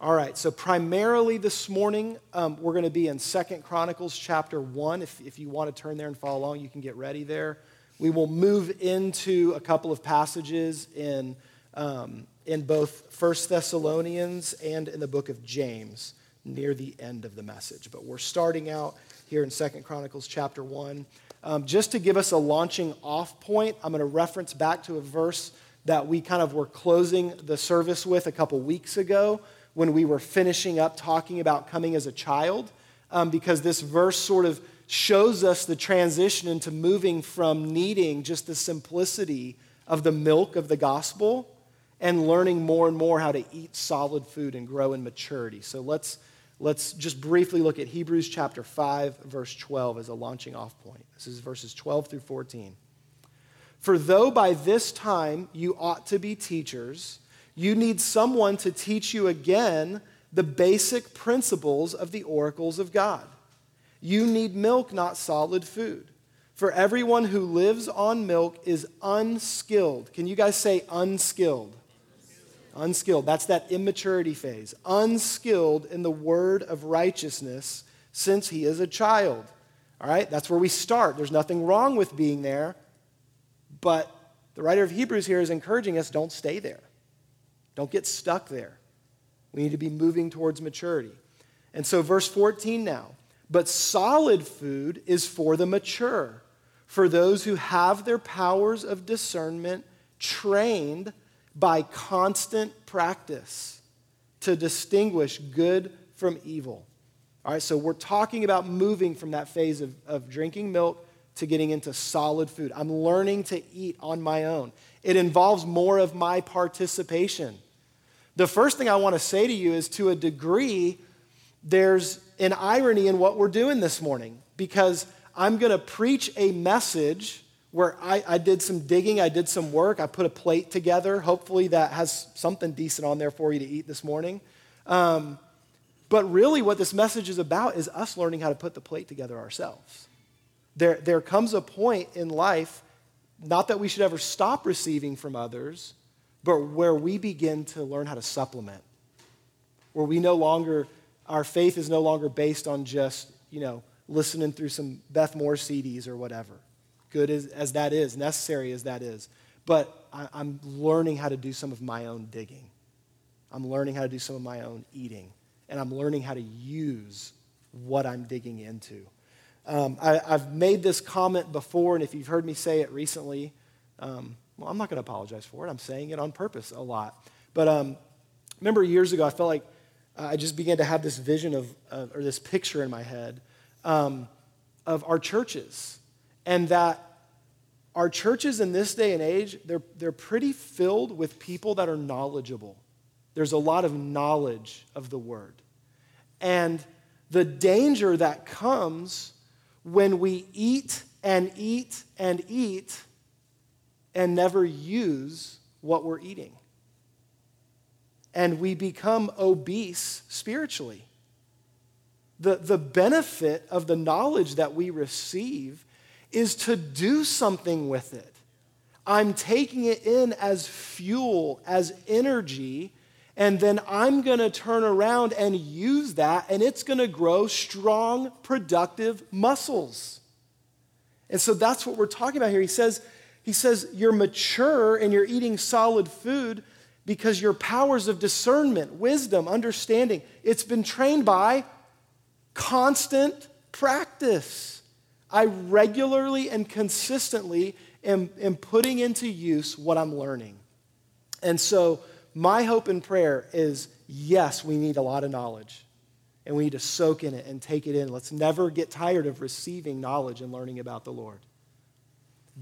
All right, so primarily this morning, um, we're going to be in Second Chronicles chapter 1. If, if you want to turn there and follow along, you can get ready there. We will move into a couple of passages in, um, in both First Thessalonians and in the book of James near the end of the message. But we're starting out here in Second Chronicles chapter 1. Um, just to give us a launching off point, I'm going to reference back to a verse that we kind of were closing the service with a couple weeks ago when we were finishing up talking about coming as a child, um, because this verse sort of shows us the transition into moving from needing just the simplicity of the milk of the gospel and learning more and more how to eat solid food and grow in maturity. So let's, let's just briefly look at Hebrews chapter 5, verse 12 as a launching off point. This is verses 12 through 14. For though by this time you ought to be teachers, you need someone to teach you again the basic principles of the oracles of God. You need milk, not solid food. For everyone who lives on milk is unskilled. Can you guys say unskilled? Unskilled. That's that immaturity phase. Unskilled in the word of righteousness since he is a child. All right? That's where we start. There's nothing wrong with being there. But the writer of Hebrews here is encouraging us don't stay there. Don't get stuck there. We need to be moving towards maturity. And so, verse 14 now. But solid food is for the mature, for those who have their powers of discernment trained by constant practice to distinguish good from evil. All right, so we're talking about moving from that phase of, of drinking milk to getting into solid food. I'm learning to eat on my own. It involves more of my participation. The first thing I want to say to you is to a degree, there's an irony in what we're doing this morning because I'm going to preach a message where I, I, did some digging, I did some work, I put a plate together. Hopefully, that has something decent on there for you to eat this morning. Um, but really, what this message is about is us learning how to put the plate together ourselves. There, there comes a point in life, not that we should ever stop receiving from others, but where we begin to learn how to supplement, where we no longer, our faith is no longer based on just, you know, listening through some Beth Moore CDs or whatever, good as, as that is, necessary as that is. But I, I'm learning how to do some of my own digging. I'm learning how to do some of my own eating. And I'm learning how to use what I'm digging into. Um, I, have made this comment before, and if you've heard me say it recently, um, well, I'm not going to apologize for it. I'm saying it on purpose a lot. But um, remember years ago, I felt like uh, I just began to have this vision of, uh, or this picture in my head um, of our churches. And that our churches in this day and age, they're, they're pretty filled with people that are knowledgeable. There's a lot of knowledge of the word. And the danger that comes when we eat and eat and eat and never use what we're eating. And we become obese spiritually. The, the benefit of the knowledge that we receive is to do something with it. I'm taking it in as fuel, as energy, and then I'm going to turn around and use that, and it's going to grow strong, productive muscles. And so that's what we're talking about here. He says, he says, You're mature and you're eating solid food because your powers of discernment, wisdom, understanding, it's been trained by constant practice. I regularly and consistently am, am putting into use what I'm learning. And so, my hope and prayer is yes, we need a lot of knowledge and we need to soak in it and take it in. Let's never get tired of receiving knowledge and learning about the Lord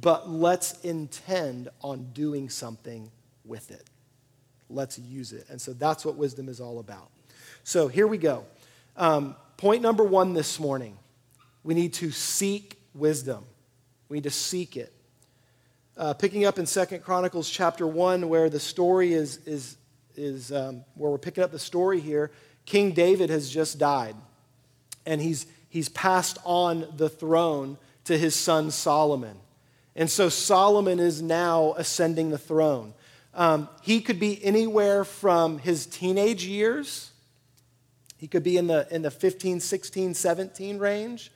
but let's intend on doing something with it. Let's use it. And so that's what wisdom is all about. So here we go. Um, point number one this morning we need to seek wisdom, we need to seek it. Uh, picking up in Second Chronicles chapter 1, where the story is, is, is um, where we're picking up the story here, King David has just died. And he's, he's passed on the throne to his son Solomon. And so Solomon is now ascending the throne. Um, he could be anywhere from his teenage years He could be in the, in the 15, 16, 17 range,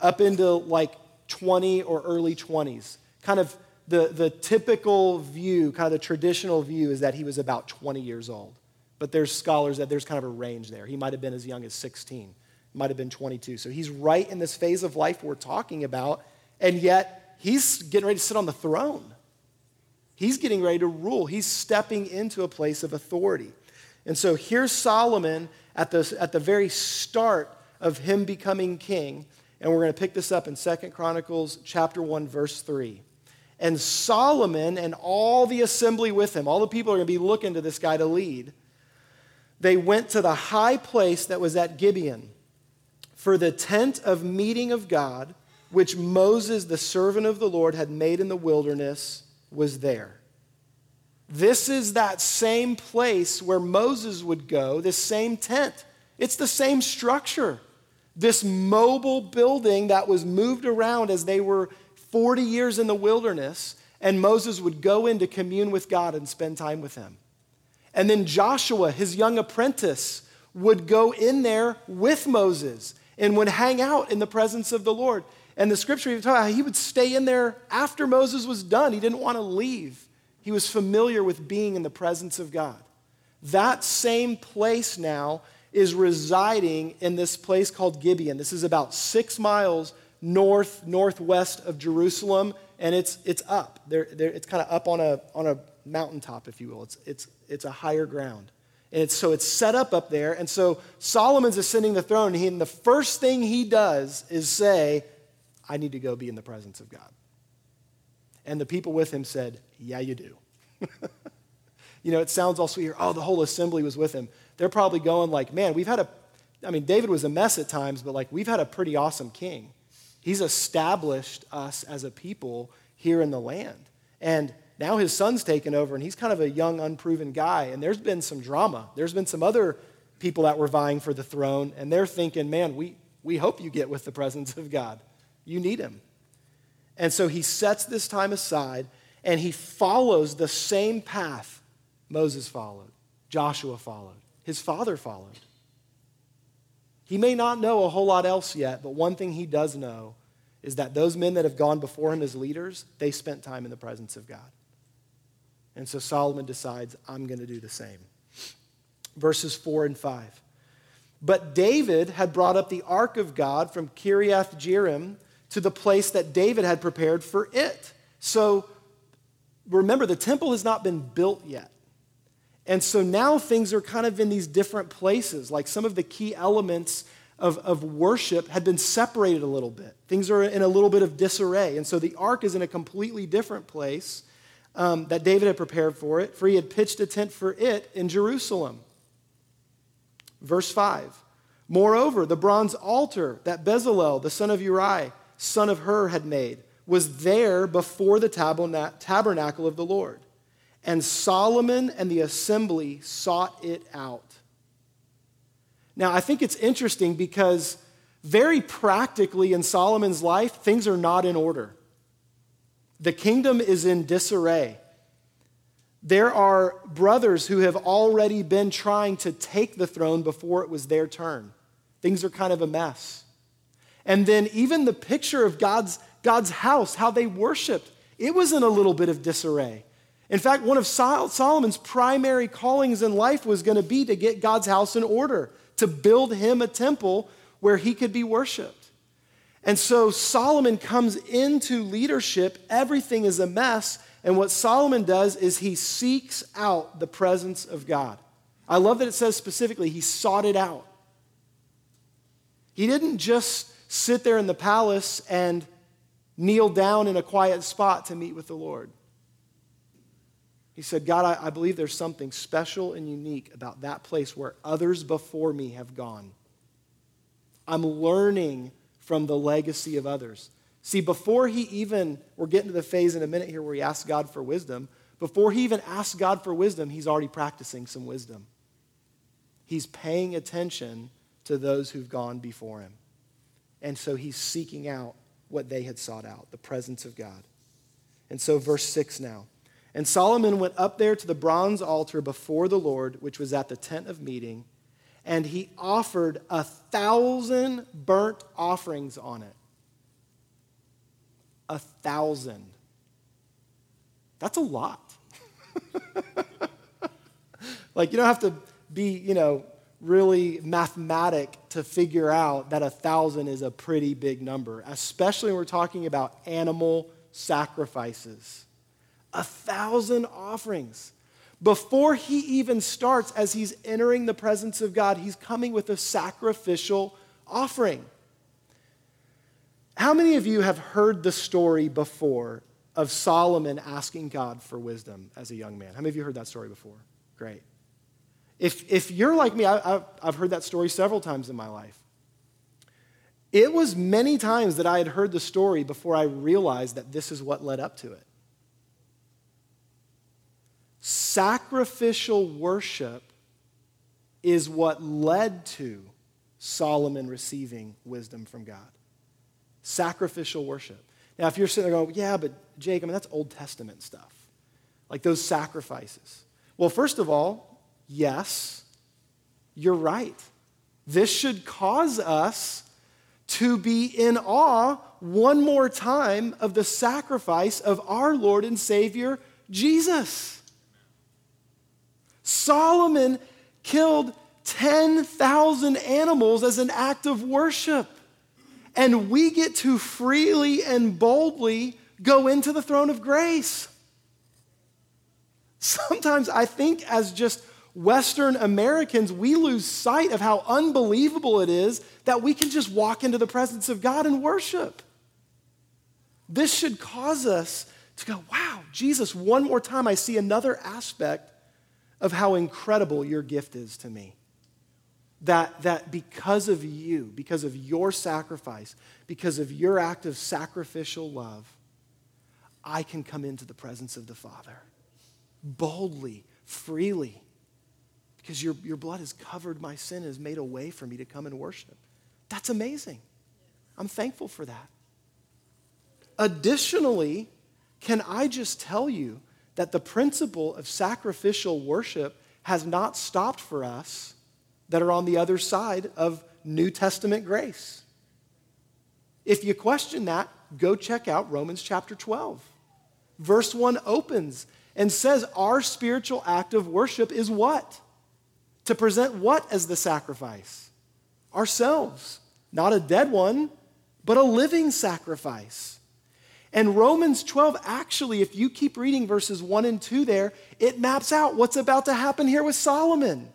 up into like 20 or early 20s. Kind of the, the typical view, kind of the traditional view, is that he was about 20 years old. But there's scholars that there's kind of a range there. He might have been as young as 16, might have been 22. So he's right in this phase of life we're talking about, and yet he's getting ready to sit on the throne. He's getting ready to rule. He's stepping into a place of authority. And so here's Solomon at the, at the very start of him becoming king. And we're going to pick this up in Second Chronicles chapter 1, verse 3. And Solomon and all the assembly with him, all the people are going to be looking to this guy to lead. They went to the high place that was at Gibeon for the tent of meeting of God, which Moses, the servant of the Lord, had made in the wilderness, was there. This is that same place where Moses would go, this same tent. It's the same structure. This mobile building that was moved around as they were 40 years in the wilderness, and Moses would go in to commune with God and spend time with him. And then Joshua, his young apprentice, would go in there with Moses and would hang out in the presence of the Lord. And the scripture even talks about how he would stay in there after Moses was done. He didn't want to leave. He was familiar with being in the presence of God. That same place now is residing in this place called Gibeon. This is about six miles north, northwest of Jerusalem, and it's, it's up. They're, they're, it's kind of up on a, on a mountaintop, if you will. It's, it's, it's a higher ground. And it's, so it's set up up there. And so Solomon's ascending the throne, and, he, and the first thing he does is say, I need to go be in the presence of God. And the people with him said, Yeah, you do. you know, it sounds all sweet here. Oh, the whole assembly was with him. They're probably going like, Man, we've had a, I mean, David was a mess at times, but like, we've had a pretty awesome king. He's established us as a people here in the land. And now his son's taken over, and he's kind of a young, unproven guy. And there's been some drama. There's been some other people that were vying for the throne, and they're thinking, man, we, we hope you get with the presence of God. You need him. And so he sets this time aside and he follows the same path Moses followed, Joshua followed, his father followed. He may not know a whole lot else yet, but one thing he does know is that those men that have gone before him as leaders, they spent time in the presence of God. And so Solomon decides, I'm going to do the same. Verses 4 and 5. But David had brought up the ark of God from Kiriath Jearim to the place that David had prepared for it. So remember, the temple has not been built yet. And so now things are kind of in these different places. Like some of the key elements of, of worship had been separated a little bit. Things are in a little bit of disarray. And so the ark is in a completely different place um, that David had prepared for it, for he had pitched a tent for it in Jerusalem. Verse 5 Moreover, the bronze altar that Bezalel, the son of Uri, son of Hur, had made, was there before the tabernacle of the Lord. And Solomon and the assembly sought it out. Now, I think it's interesting because very practically in Solomon's life, things are not in order. The kingdom is in disarray. There are brothers who have already been trying to take the throne before it was their turn. Things are kind of a mess. And then, even the picture of God's God's house, how they worshiped, it was in a little bit of disarray. In fact, one of Solomon's primary callings in life was going to be to get God's house in order, to build him a temple where he could be worshiped. And so Solomon comes into leadership, everything is a mess, and what Solomon does is he seeks out the presence of God. I love that it says specifically he sought it out. He didn't just sit there in the palace and kneel down in a quiet spot to meet with the Lord. He said, God, I, I, believe there's something special and unique about that place where others before me have gone. I'm learning from the legacy of others. See, before he even, we're getting to the phase in a minute here where he asks God for wisdom. Before he even asks God for wisdom, he's already practicing some wisdom. He's paying attention to those who've gone before him. And so he's seeking out what they had sought out the presence of God. And so, verse 6 now. And Solomon went up there to the bronze altar before the Lord, which was at the tent of meeting, and he offered a thousand burnt offerings on it. A thousand. That's a lot. like, you don't have to be, you know, really mathematic to figure out that a thousand is a pretty big number, especially when we're talking about animal sacrifices. A thousand offerings. Before he even starts, as he's entering the presence of God, he's coming with a sacrificial offering. How many of you have heard the story before of Solomon asking God for wisdom as a young man? How many of you heard that story before? Great. If, if you're like me, I, I've, I've heard that story several times in my life. It was many times that I had heard the story before I realized that this is what led up to it. Sacrificial worship is what led to Solomon receiving wisdom from God. Sacrificial worship. Now, if you're sitting there going, yeah, but Jake, I mean, that's Old Testament stuff, like those sacrifices. Well, first of all, Yes, you're right. This should cause us to be in awe one more time of the sacrifice of our Lord and Savior, Jesus. Solomon killed 10,000 animals as an act of worship. And we get to freely and boldly go into the throne of grace. Sometimes I think, as just Western Americans, we lose sight of how unbelievable it is that we can just walk into the presence of God and worship. This should cause us to go, wow, Jesus, one more time, I see another aspect of how incredible your gift is to me. That, that because of you, because of your sacrifice, because of your act of sacrificial love, I can come into the presence of the Father boldly, freely because your, your blood has covered my sin has made a way for me to come and worship. That's amazing. I'm thankful for that. Additionally, can I just tell you that the principle of sacrificial worship has not stopped for us that are on the other side of New Testament grace? If you question that, go check out Romans chapter 12. Verse 1 opens and says, Our spiritual act of worship is what? To present what as the sacrifice? Ourselves. Not a dead one, but a living sacrifice. And Romans 12, actually, if you keep reading verses 1 and 2 there, it maps out what's about to happen here with Solomon.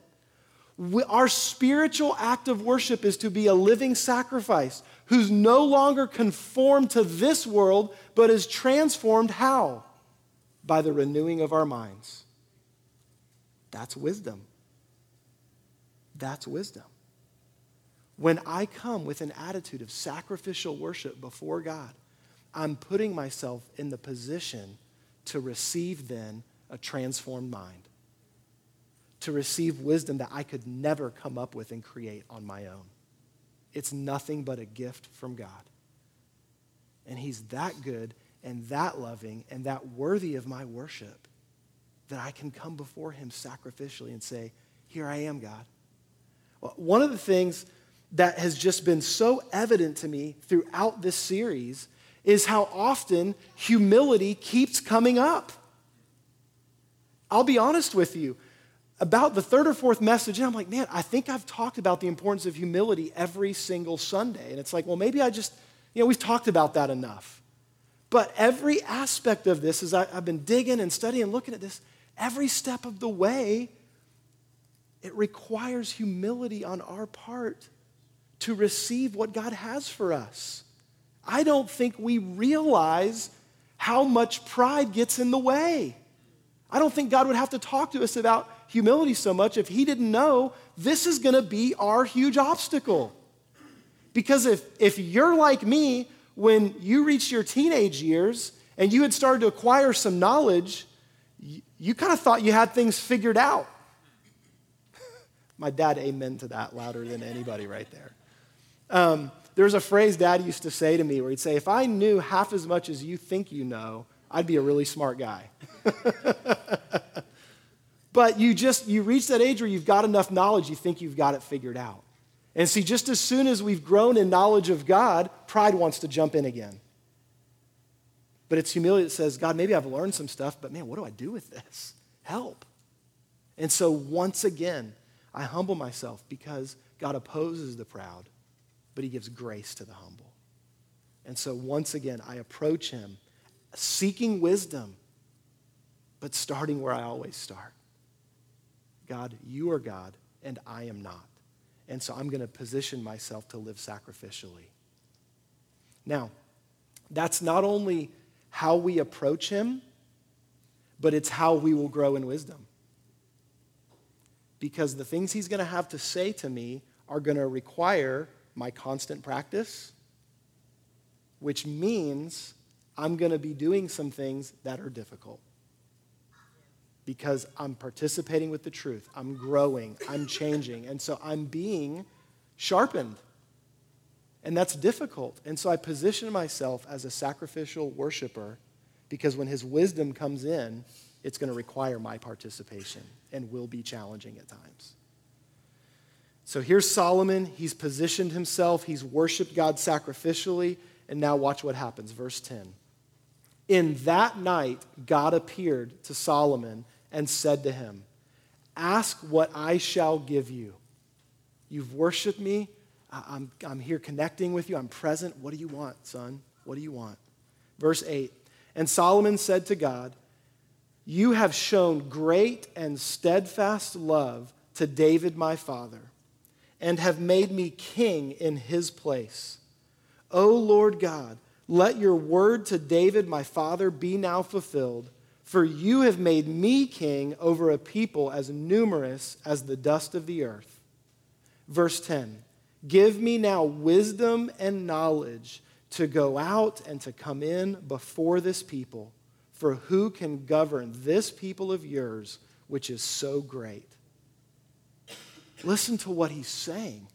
Our spiritual act of worship is to be a living sacrifice who's no longer conformed to this world, but is transformed how? By the renewing of our minds. That's wisdom. That's wisdom. When I come with an attitude of sacrificial worship before God, I'm putting myself in the position to receive then a transformed mind, to receive wisdom that I could never come up with and create on my own. It's nothing but a gift from God. And He's that good and that loving and that worthy of my worship that I can come before Him sacrificially and say, Here I am, God. One of the things that has just been so evident to me throughout this series is how often humility keeps coming up. I'll be honest with you. About the third or fourth message, and I'm like, man, I think I've talked about the importance of humility every single Sunday. And it's like, well, maybe I just, you know, we've talked about that enough. But every aspect of this, as I, have been digging and studying and looking at this, every step of the way, it requires humility on our part to receive what God has for us. I don't think we realize how much pride gets in the way. I don't think God would have to talk to us about humility so much if He didn't know this is going to be our huge obstacle. Because if, if you're like me, when you reached your teenage years and you had started to acquire some knowledge, you, you kind of thought you had things figured out. My dad amen to that louder than anybody right there. Um, there's a phrase dad used to say to me where he'd say, If I knew half as much as you think you know, I'd be a really smart guy. but you just you reach that age where you've got enough knowledge you think you've got it figured out and see just as soon as we've grown in knowledge of god pride wants to jump in again but it's humility that says god maybe i've learned some stuff but man what do i do with this help and so once again i humble myself because god opposes the proud but he gives grace to the humble and so once again i approach him seeking wisdom but starting where i always start God, you are God, and I am not. And so I'm going to position myself to live sacrificially. Now, that's not only how we approach Him, but it's how we will grow in wisdom. Because the things He's going to have to say to me are going to require my constant practice, which means I'm going to be doing some things that are difficult because I'm participating with the truth. I'm growing. I'm changing. And so I'm being sharpened. And that's difficult. And so I position myself as a sacrificial worshiper because when his wisdom comes in, it's going to require my participation and will be challenging at times. So here's Solomon. He's positioned himself, he's worshiped God sacrificially. And now watch what happens. Verse 10. In that night, God appeared to Solomon and said to him, Ask what I shall give you. You've worshiped me. I'm, I'm here connecting with you. I'm present. What do you want, son? What do you want? Verse 8 And Solomon said to God, You have shown great and steadfast love to David my father, and have made me king in his place. O Lord God, let your word to David my father be now fulfilled for you have made me king over a people as numerous as the dust of the earth. Verse 10 Give me now wisdom and knowledge to go out and to come in before this people. For who can govern this people of yours, which is so great? Listen to what he's saying.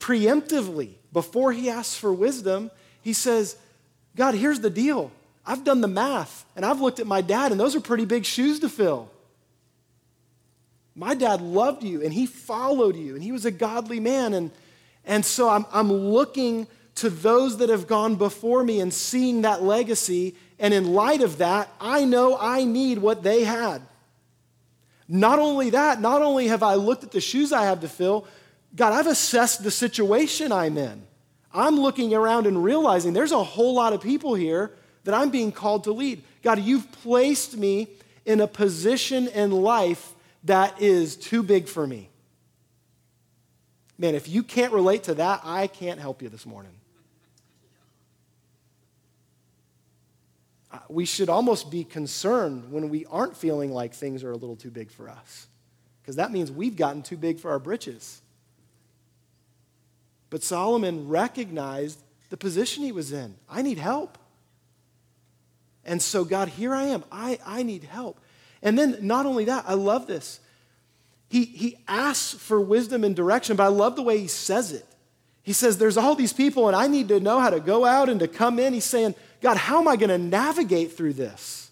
Preemptively, before he asks for wisdom, he says, God, here's the deal. I've done the math and I've looked at my dad, and those are pretty big shoes to fill. My dad loved you and he followed you and he was a godly man. And, and so I'm, I'm looking to those that have gone before me and seeing that legacy. And in light of that, I know I need what they had. Not only that, not only have I looked at the shoes I have to fill, God, I've assessed the situation I'm in. I'm looking around and realizing there's a whole lot of people here that I'm being called to lead. God, you've placed me in a position in life that is too big for me. Man, if you can't relate to that, I can't help you this morning. Uh, we should almost be concerned when we aren't feeling like things are a little too big for us, because that means we've gotten too big for our britches. But Solomon recognized the position he was in. I need help. And so, God, here I am. I, I need help. And then, not only that, I love this. He, he asks for wisdom and direction, but I love the way he says it. He says, There's all these people, and I need to know how to go out and to come in. He's saying, God, how am I going to navigate through this?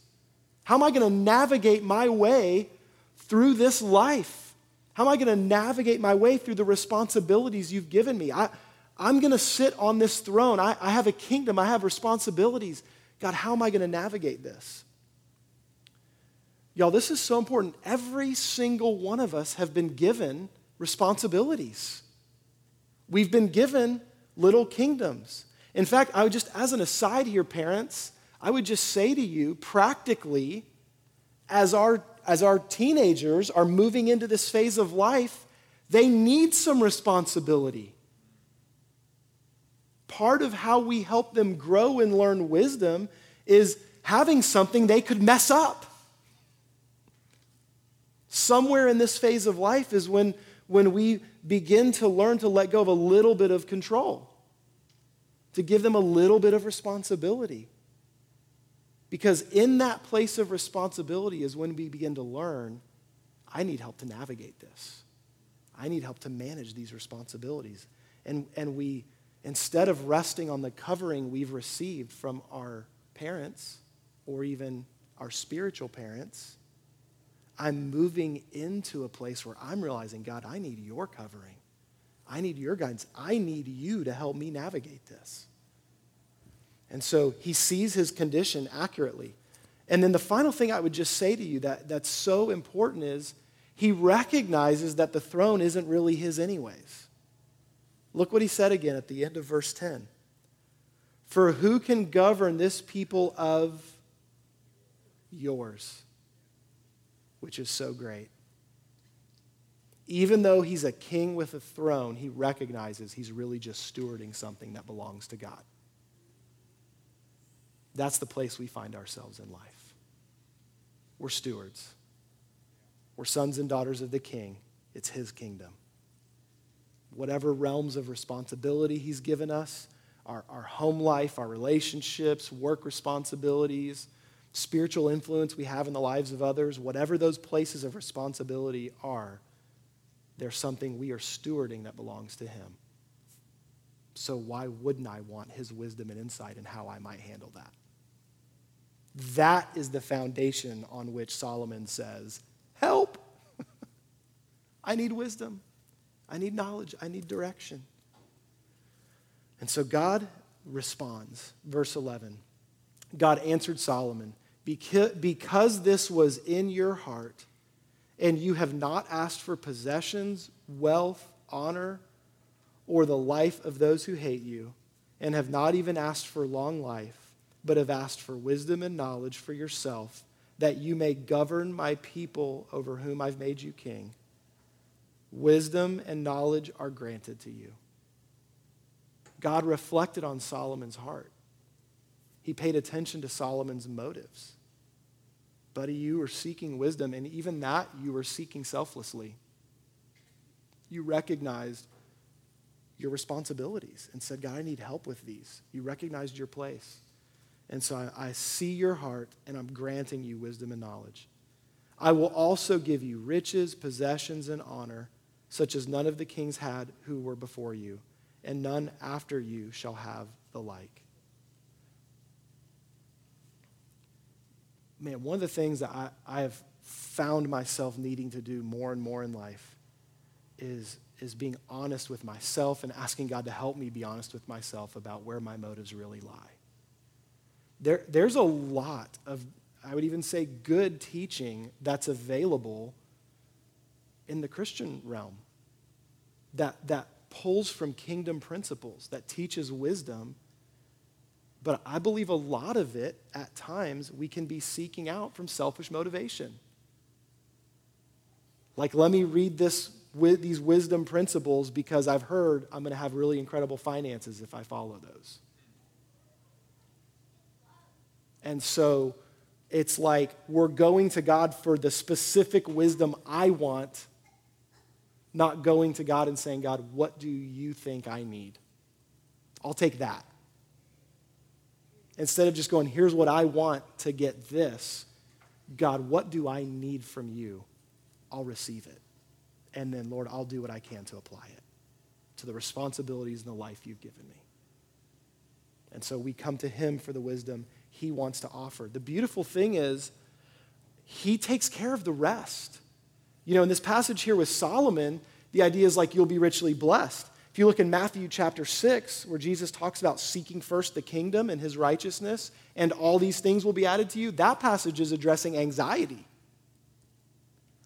How am I going to navigate my way through this life? How am I going to navigate my way through the responsibilities you've given me? I, I'm going to sit on this throne. I, I have a kingdom, I have responsibilities. God, how am I going to navigate this? Y'all, this is so important. Every single one of us have been given responsibilities. We've been given little kingdoms. In fact, I would just, as an aside here, parents, I would just say to you practically, as our, as our teenagers are moving into this phase of life, they need some responsibility part of how we help them grow and learn wisdom is having something they could mess up. Somewhere in this phase of life is when, when we begin to learn to let go of a little bit of control, to give them a little bit of responsibility. Because in that place of responsibility is when we begin to learn I need help to navigate this. I need help to manage these responsibilities. And, and we instead of resting on the covering we've received from our parents or even our spiritual parents, I'm moving into a place where I'm realizing, God, I need your covering. I need your guidance. I need you to help me navigate this. And so he sees his condition accurately. And then the final thing I would just say to you that, that's so important is he recognizes that the throne isn't really his, anyways. Look what he said again at the end of verse 10. For who can govern this people of yours, which is so great? Even though he's a king with a throne, he recognizes he's really just stewarding something that belongs to God. That's the place we find ourselves in life. We're stewards. We're sons and daughters of the king. It's his kingdom. Whatever realms of responsibility he's given us, our, our home life, our relationships, work responsibilities, spiritual influence we have in the lives of others, whatever those places of responsibility are, there's something we are stewarding that belongs to him. So why wouldn't I want his wisdom and insight in how I might handle that? That is the foundation on which Solomon says, Help! I need wisdom. I need knowledge. I need direction. And so God responds. Verse 11 God answered Solomon, Because this was in your heart, and you have not asked for possessions, wealth, honor, or the life of those who hate you, and have not even asked for long life, but have asked for wisdom and knowledge for yourself, that you may govern my people over whom I've made you king. Wisdom and knowledge are granted to you. God reflected on Solomon's heart. He paid attention to Solomon's motives. Buddy, you were seeking wisdom, and even that you were seeking selflessly. You recognized your responsibilities and said, God, I need help with these. You recognized your place. And so I, I see your heart, and I'm granting you wisdom and knowledge. I will also give you riches, possessions, and honor, such as none of the kings had who were before you, and none after you shall have the like. Man, one of the things that I, I have found myself needing to do more and more in life is, is being honest with myself and asking God to help me be honest with myself about where my motives really lie. There, there's a lot of, I would even say, good teaching that's available in the Christian realm that, that pulls from kingdom principles, that teaches wisdom. But I believe a lot of it, at times, we can be seeking out from selfish motivation. Like, let me read this with these wisdom principles because I've heard I'm going to have really incredible finances if I follow those. And so it's like we're going to God for the specific wisdom I want, not going to God and saying, God, what do you think I need? I'll take that. Instead of just going, here's what I want to get this, God, what do I need from you? I'll receive it. And then, Lord, I'll do what I can to apply it to the responsibilities and the life you've given me. And so we come to Him for the wisdom he wants to offer. The beautiful thing is, he takes care of the rest. You know, in this passage here with Solomon, the idea is like you'll be richly blessed. If you look in Matthew chapter 6, where Jesus talks about seeking first the kingdom and his righteousness, and all these things will be added to you, that passage is addressing anxiety.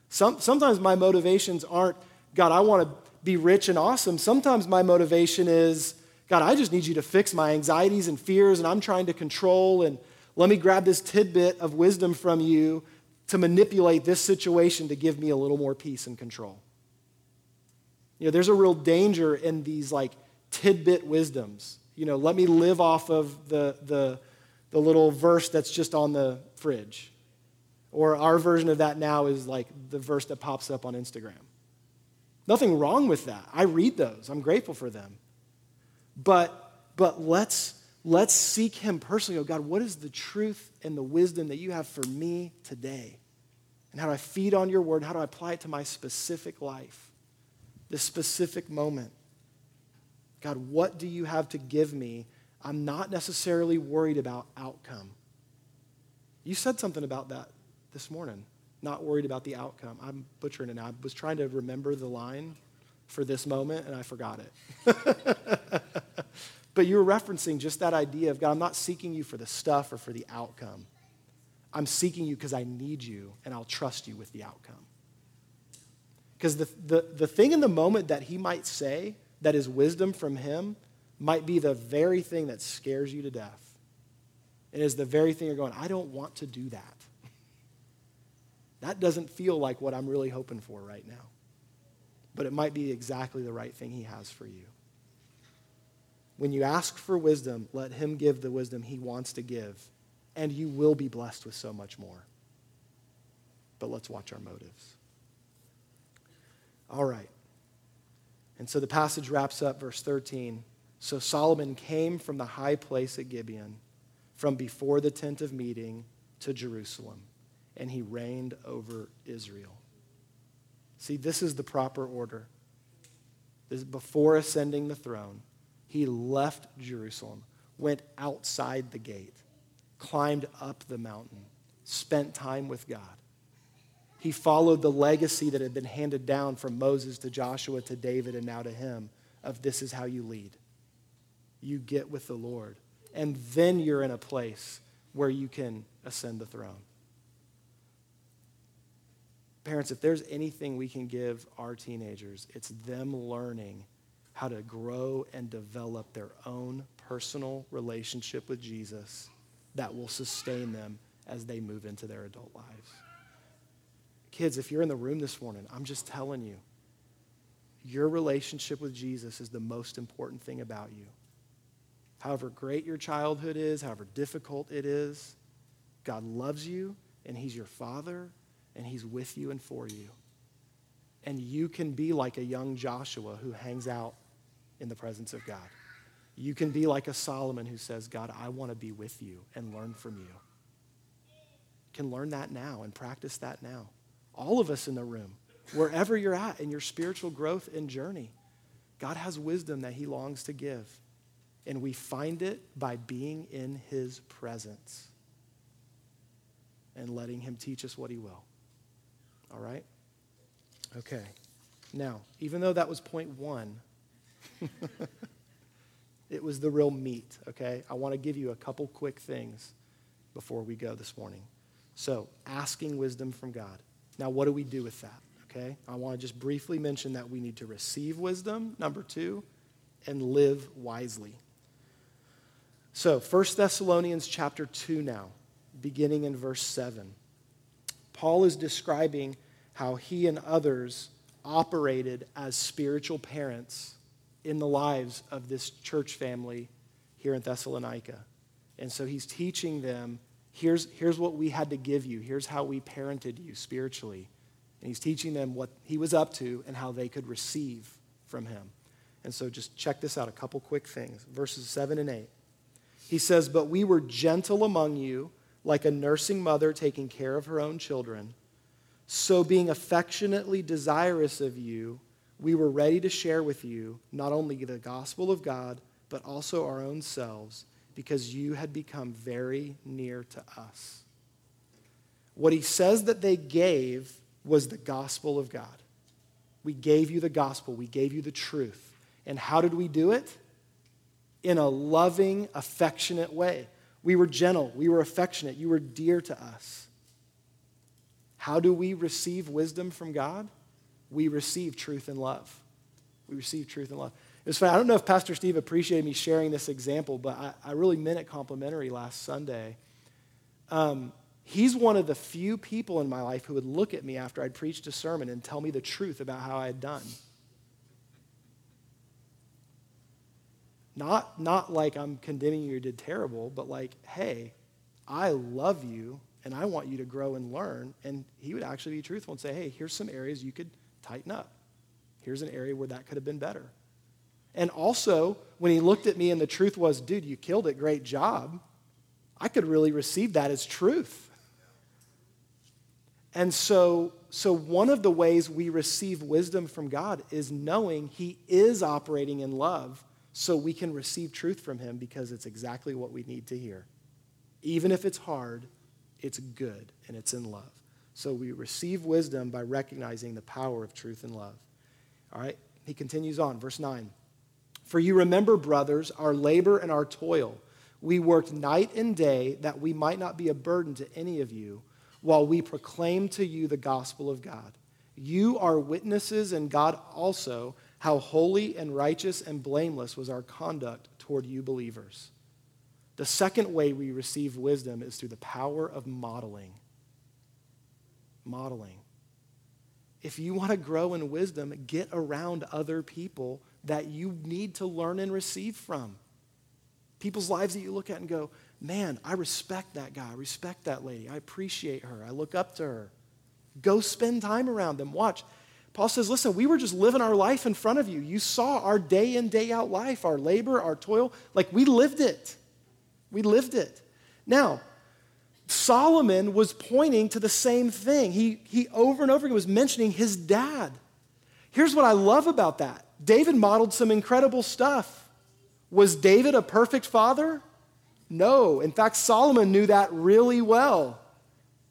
Some, sometimes my motivations aren't, God, I want to be rich and awesome. Sometimes my motivation is, God, I just need you to fix my anxieties and fears, and I'm trying to control, and let me grab this tidbit of wisdom from you to manipulate this situation to give me a little more peace and control. You know, there's a real danger in these like tidbit wisdoms. You know, let me live off of the, the, the little verse that's just on the fridge. Or our version of that now is like the verse that pops up on Instagram. Nothing wrong with that. I read those, I'm grateful for them. But, but let's, let's seek Him personally. Oh, God, what is the truth and the wisdom that you have for me today? And how do I feed on your word? How do I apply it to my specific life, this specific moment? God, what do you have to give me? I'm not necessarily worried about outcome. You said something about that this morning. not worried about the outcome. I'm butchering it now. I was trying to remember the line for this moment and I forgot it. but you were referencing just that idea of God, I'm not seeking you for the stuff or for the outcome. I'm seeking you because I need you and I'll trust you with the outcome. Because the, the, the thing in the moment that he might say that is wisdom from him might be the very thing that scares you to death. It is the very thing you're going, I don't want to do that. That doesn't feel like what I'm really hoping for right now. But it might be exactly the right thing he has for you. When you ask for wisdom, let him give the wisdom he wants to give, and you will be blessed with so much more. But let's watch our motives. All right. And so the passage wraps up, verse 13. So Solomon came from the high place at Gibeon, from before the tent of meeting to Jerusalem, and he reigned over Israel. See, this is the proper order. This before ascending the throne, he left Jerusalem, went outside the gate, climbed up the mountain, spent time with God. He followed the legacy that had been handed down from Moses to Joshua to David and now to him of this is how you lead. You get with the Lord. And then you're in a place where you can ascend the throne. Parents, if there's anything we can give our teenagers, it's them learning how to grow and develop their own personal relationship with Jesus that will sustain them as they move into their adult lives. Kids, if you're in the room this morning, I'm just telling you, your relationship with Jesus is the most important thing about you. However great your childhood is, however difficult it is, God loves you and He's your Father and He's with you and for you. And you can be like a young Joshua who hangs out in the presence of God. You can be like a Solomon who says, God, I want to be with you and learn from you. you can learn that now and practice that now all of us in the room, wherever you're at in your spiritual growth and journey, God has wisdom that He longs to give. And we find it by being in His presence and letting Him teach us what He will. All right? Okay. Now, even though that was point one, it was the real meat, okay? I want to give you a couple quick things before we go this morning. So, asking wisdom from God. Now, what do we do with that? Okay, I want to just briefly mention that we need to receive wisdom, number two, and live wisely. So, 1 Thessalonians chapter 2 now, beginning in verse 7. Paul is describing how he and others operated as spiritual parents in the lives of this church family here in Thessalonica. And so he's teaching them here's, here's what we had to give you. Here's how we parented you spiritually. And he's teaching them what he was up to and how they could receive from him. And so just check this out a couple quick things. Verses 7 and 8. He says, But we were gentle among you, like a nursing mother taking care of her own children. So, being affectionately desirous of you, we were ready to share with you not only the gospel of God, but also our own selves because you had become very near to us. What he says that they gave was the gospel of God. We gave you the gospel, we gave you the truth. And how did we do it? In a loving, affectionate way. We were gentle, we were affectionate, you were dear to us. How do we receive wisdom from God? We receive truth and love. We receive truth and love. It was funny. I don't know if Pastor Steve appreciated me sharing this example, but I, I really meant it complimentary last Sunday. Um, he's one of the few people in my life who would look at me after I'd preached a sermon and tell me the truth about how I had done. Not, not like I'm condemning you, you did terrible, but like, hey, I love you and I want you to grow and learn. And he would actually be truthful and say, hey, here's some areas you could tighten up. Here's an area where that could have been better. And also, when he looked at me and the truth was, dude, you killed it, great job, I could really receive that as truth. And so, so one of the ways we receive wisdom from God is knowing he is operating in love so we can receive truth from him because it's exactly what we need to hear. Even if it's hard, it's good and it's in love. So we receive wisdom by recognizing the power of truth and love. All right? He continues on, verse 9. For you remember, brothers, our labor and our toil. We worked night and day that we might not be a burden to any of you while we proclaim to you the gospel of God. You are witnesses, and God also, how holy and righteous and blameless was our conduct toward you believers. The second way we receive wisdom is through the power of modeling. Modeling. If you want to grow in wisdom, get around other people that you need to learn and receive from. People's lives that you look at and go, man, I respect that guy. I respect that lady. I appreciate her. I look up to her. Go spend time around them. Watch. Paul says, listen, we were just living our life in front of you. You saw our day in, day out life, our labor, our toil. Like we lived it. We lived it. Now, Solomon was pointing to the same thing. He, he over and over again was mentioning his dad. Here's what I love about that David modeled some incredible stuff. Was David a perfect father? No. In fact, Solomon knew that really well.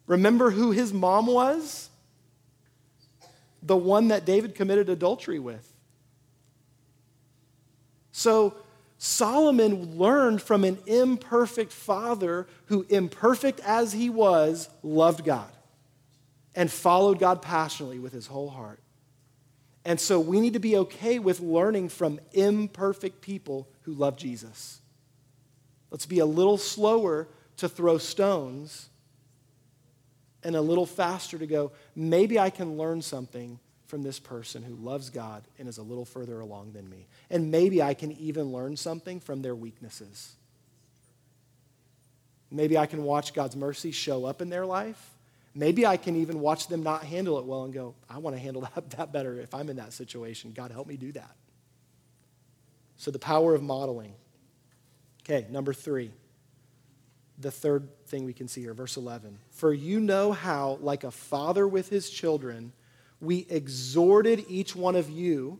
Remember who his mom was? The one that David committed adultery with. So, Solomon learned from an imperfect father who, imperfect as he was, loved God and followed God passionately with his whole heart. And so we need to be okay with learning from imperfect people who love Jesus. Let's be a little slower to throw stones and a little faster to go, maybe I can learn something from this person who loves God and is a little further along than me. And maybe I can even learn something from their weaknesses. Maybe I can watch God's mercy show up in their life. Maybe I can even watch them not handle it well and go, I want to handle that, that better if I'm in that situation. God, help me do that. So, the power of modeling. Okay, number three. The third thing we can see here, verse 11. For you know how, like a father with his children, we exhorted each one of you,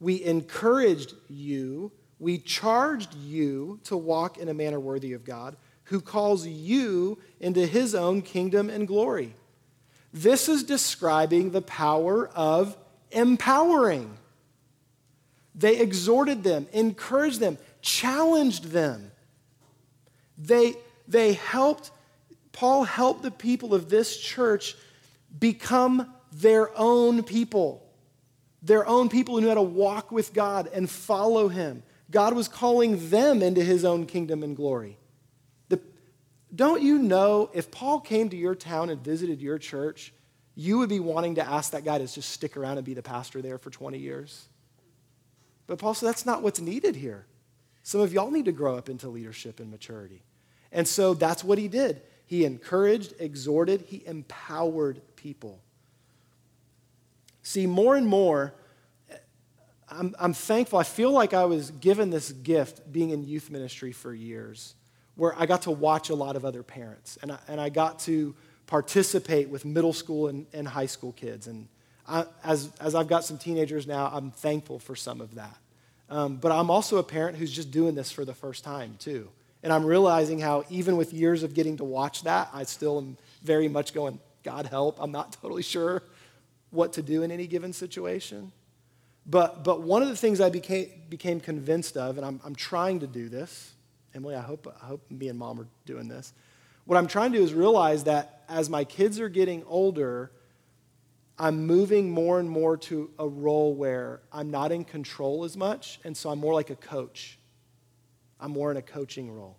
we encouraged you, we charged you to walk in a manner worthy of God, who calls you into his own kingdom and glory. This is describing the power of empowering. They exhorted them, encouraged them, challenged them. They, they helped, Paul helped the people of this church become their own people, their own people who knew how to walk with God and follow Him. God was calling them into His own kingdom and glory. Don't you know if Paul came to your town and visited your church, you would be wanting to ask that guy to just stick around and be the pastor there for 20 years? But Paul said that's not what's needed here. Some of y'all need to grow up into leadership and maturity. And so that's what he did. He encouraged, exhorted, he empowered people. See, more and more, I'm, I'm thankful. I feel like I was given this gift being in youth ministry for years, where I got to watch a lot of other parents, and I, and I got to participate with middle school and, and high school kids. And I, as, as I've got some teenagers now, I'm thankful for some of that. Um, but I'm also a parent who's just doing this for the first time, too. And I'm realizing how, even with years of getting to watch that, I still am very much going, God help, I'm not totally sure what to do in any given situation. But, but one of the things I became, became convinced of, and I'm, I'm trying to do this, Emily, I hope, I hope me and mom are doing this. What I'm trying to do is realize that as my kids are getting older, I'm moving more and more to a role where I'm not in control as much, and so I'm more like a coach. I'm more in a coaching role.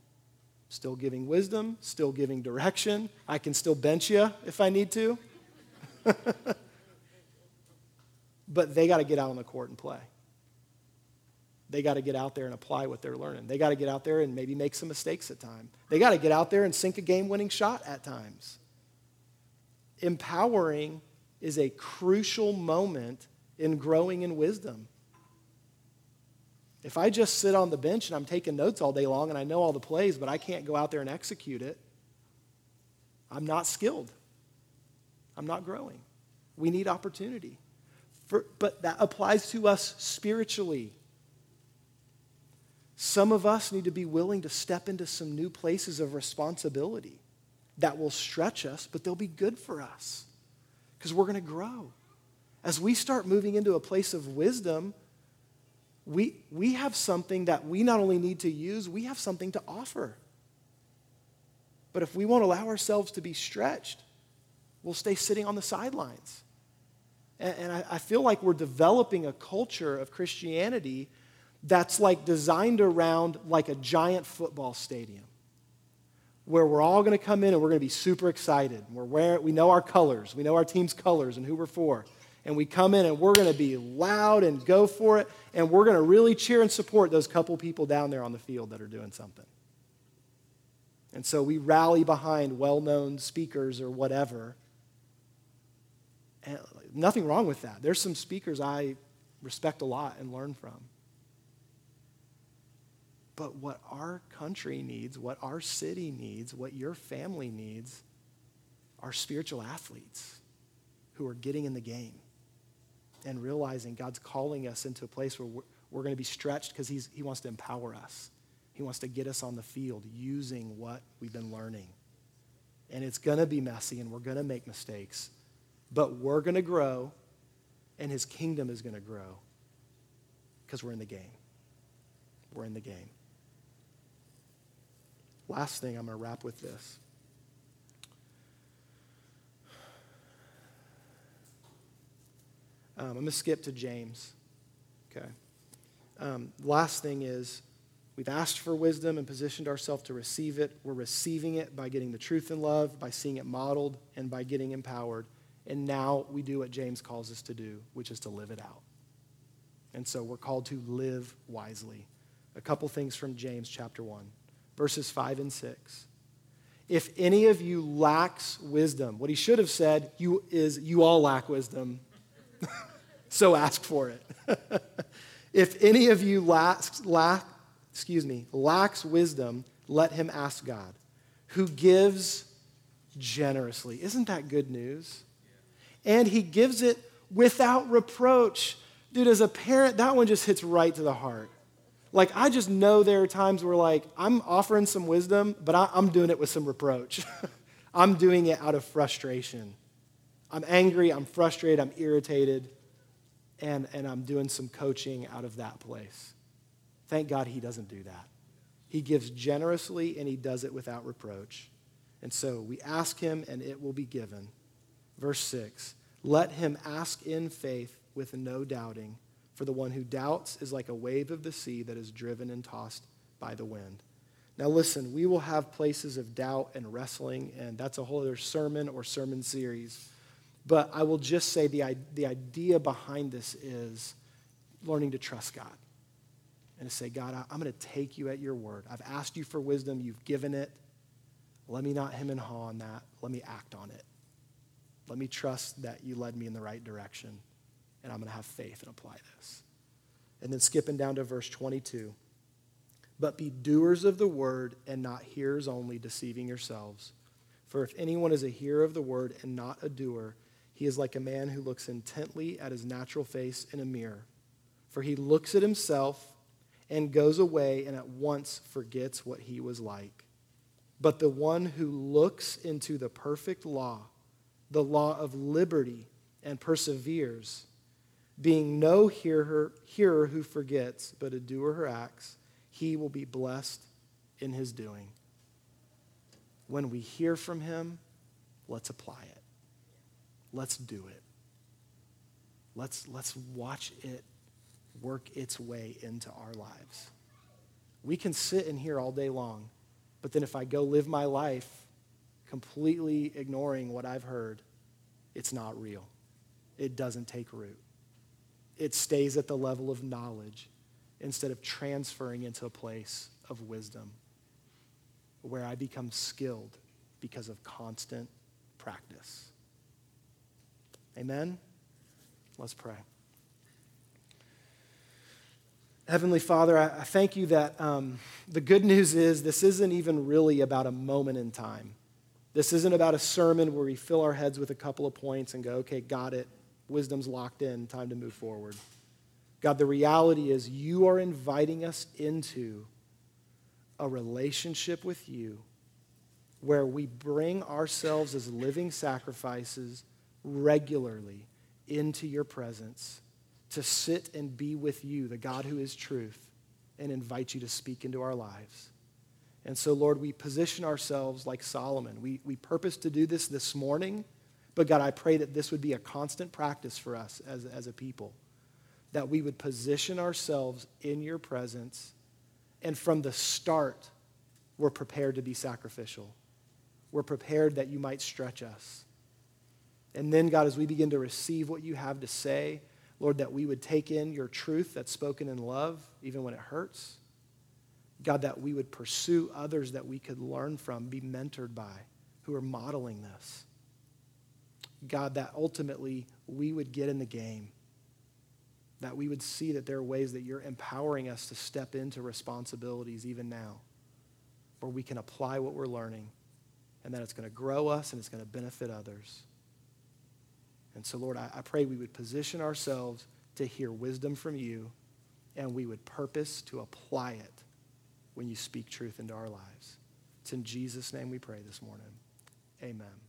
Still giving wisdom, still giving direction. I can still bench you if I need to. but they got to get out on the court and play. They got to get out there and apply what they're learning. They got to get out there and maybe make some mistakes at times. They got to get out there and sink a game winning shot at times. Empowering is a crucial moment in growing in wisdom. If I just sit on the bench and I'm taking notes all day long and I know all the plays, but I can't go out there and execute it, I'm not skilled. I'm not growing. We need opportunity. For, but that applies to us spiritually. Some of us need to be willing to step into some new places of responsibility that will stretch us, but they'll be good for us. because we're going to grow. As we start moving into a place of wisdom, we, we have something that we not only need to use, we have something to offer. But if we won't allow ourselves to be stretched, we'll stay sitting on the sidelines. And, and I, I feel like we're developing a culture of Christianity that's like designed around like a giant football stadium where we're all going to come in and we're going to be super excited. We're wearing, we know our colors, we know our team's colors and who we're for. And we come in and we're going to be loud and go for it, and we're going to really cheer and support those couple people down there on the field that are doing something. And so we rally behind well known speakers or whatever. And nothing wrong with that. There's some speakers I respect a lot and learn from. But what our country needs, what our city needs, what your family needs are spiritual athletes who are getting in the game and realizing God's calling us into a place where we're, we're going to be stretched because He wants to empower us. He wants to get us on the field using what we've been learning. And it's going to be messy and we're going to make mistakes, but we're going to grow and His kingdom is going to grow because we're in the game. We're in the game. Last thing, I'm going to wrap with this. Um, I'm going to skip to James. Okay. Um, last thing is we've asked for wisdom and positioned ourselves to receive it. We're receiving it by getting the truth in love, by seeing it modeled, and by getting empowered. And now we do what James calls us to do, which is to live it out. And so we're called to live wisely. A couple things from James chapter 1 verses 5 and 6. If any of you lacks wisdom, what he should have said you is you all lack wisdom. so ask for it. if any of you lacks lack excuse me, lacks wisdom, let him ask God, who gives generously. Isn't that good news? And he gives it without reproach. Dude, as a parent, that one just hits right to the heart. Like, I just know there are times where, like, I'm offering some wisdom, but I, am doing it with some reproach. I'm doing it out of frustration. I'm angry, I'm frustrated, I'm irritated, and, and I'm doing some coaching out of that place. Thank God he doesn't do that. He gives generously and he does it without reproach. And so we ask him and it will be given. Verse 6 Let him ask in faith with no doubting. For the one who doubts is like a wave of the sea that is driven and tossed by the wind. Now, listen, we will have places of doubt and wrestling, and that's a whole other sermon or sermon series. But I will just say the, the idea behind this is learning to trust God and to say, God, I'm going to take you at your word. I've asked you for wisdom, you've given it. Let me not hem and haw on that. Let me act on it. Let me trust that you led me in the right direction and I'm going to have faith and apply this. And then skipping down to verse 22. But be doers of the word and not hearers only, deceiving yourselves. For if anyone is a hearer of the word and not a doer, he is like a man who looks intently at his natural face in a mirror. For he looks at himself and goes away and at once forgets what he was like. But the one who looks into the perfect law, the law of liberty, and perseveres, being no hearer, hearer who forgets, but a doer who acts, he will be blessed in his doing. When we hear from him, let's apply it. Let's do it. Let's, let's watch it work its way into our lives. We can sit in here all day long, but then if I go live my life completely ignoring what I've heard, it's not real. It doesn't take root it stays at the level of knowledge instead of transferring into a place of wisdom where I become skilled because of constant practice. Amen? Let's pray. Heavenly Father, I, thank you that um, the good news is this isn't even really about a moment in time. This isn't about a sermon where we fill our heads with a couple of points and go, okay, got it wisdom's locked in, time to move forward. God, the reality is you are inviting us into a relationship with you where we bring ourselves as living sacrifices regularly into your presence to sit and be with you, the God who is truth, and invite you to speak into our lives. And so, Lord, we position ourselves like Solomon. We, we purpose to do this this morning, but God, I pray that this would be a constant practice for us as, as a people, that we would position ourselves in your presence, and from the start, we're prepared to be sacrificial. We're prepared that you might stretch us. And then, God, as we begin to receive what you have to say, Lord, that we would take in your truth that's spoken in love, even when it hurts. God, that we would pursue others that we could learn from, be mentored by, who are modeling this. God, that ultimately we would get in the game, that we would see that there are ways that you're empowering us to step into responsibilities even now, where we can apply what we're learning, and that it's going to grow us and it's going to benefit others. And so, Lord, I, I pray we would position ourselves to hear wisdom from you, and we would purpose to apply it when you speak truth into our lives. It's in Jesus' name we pray this morning. Amen.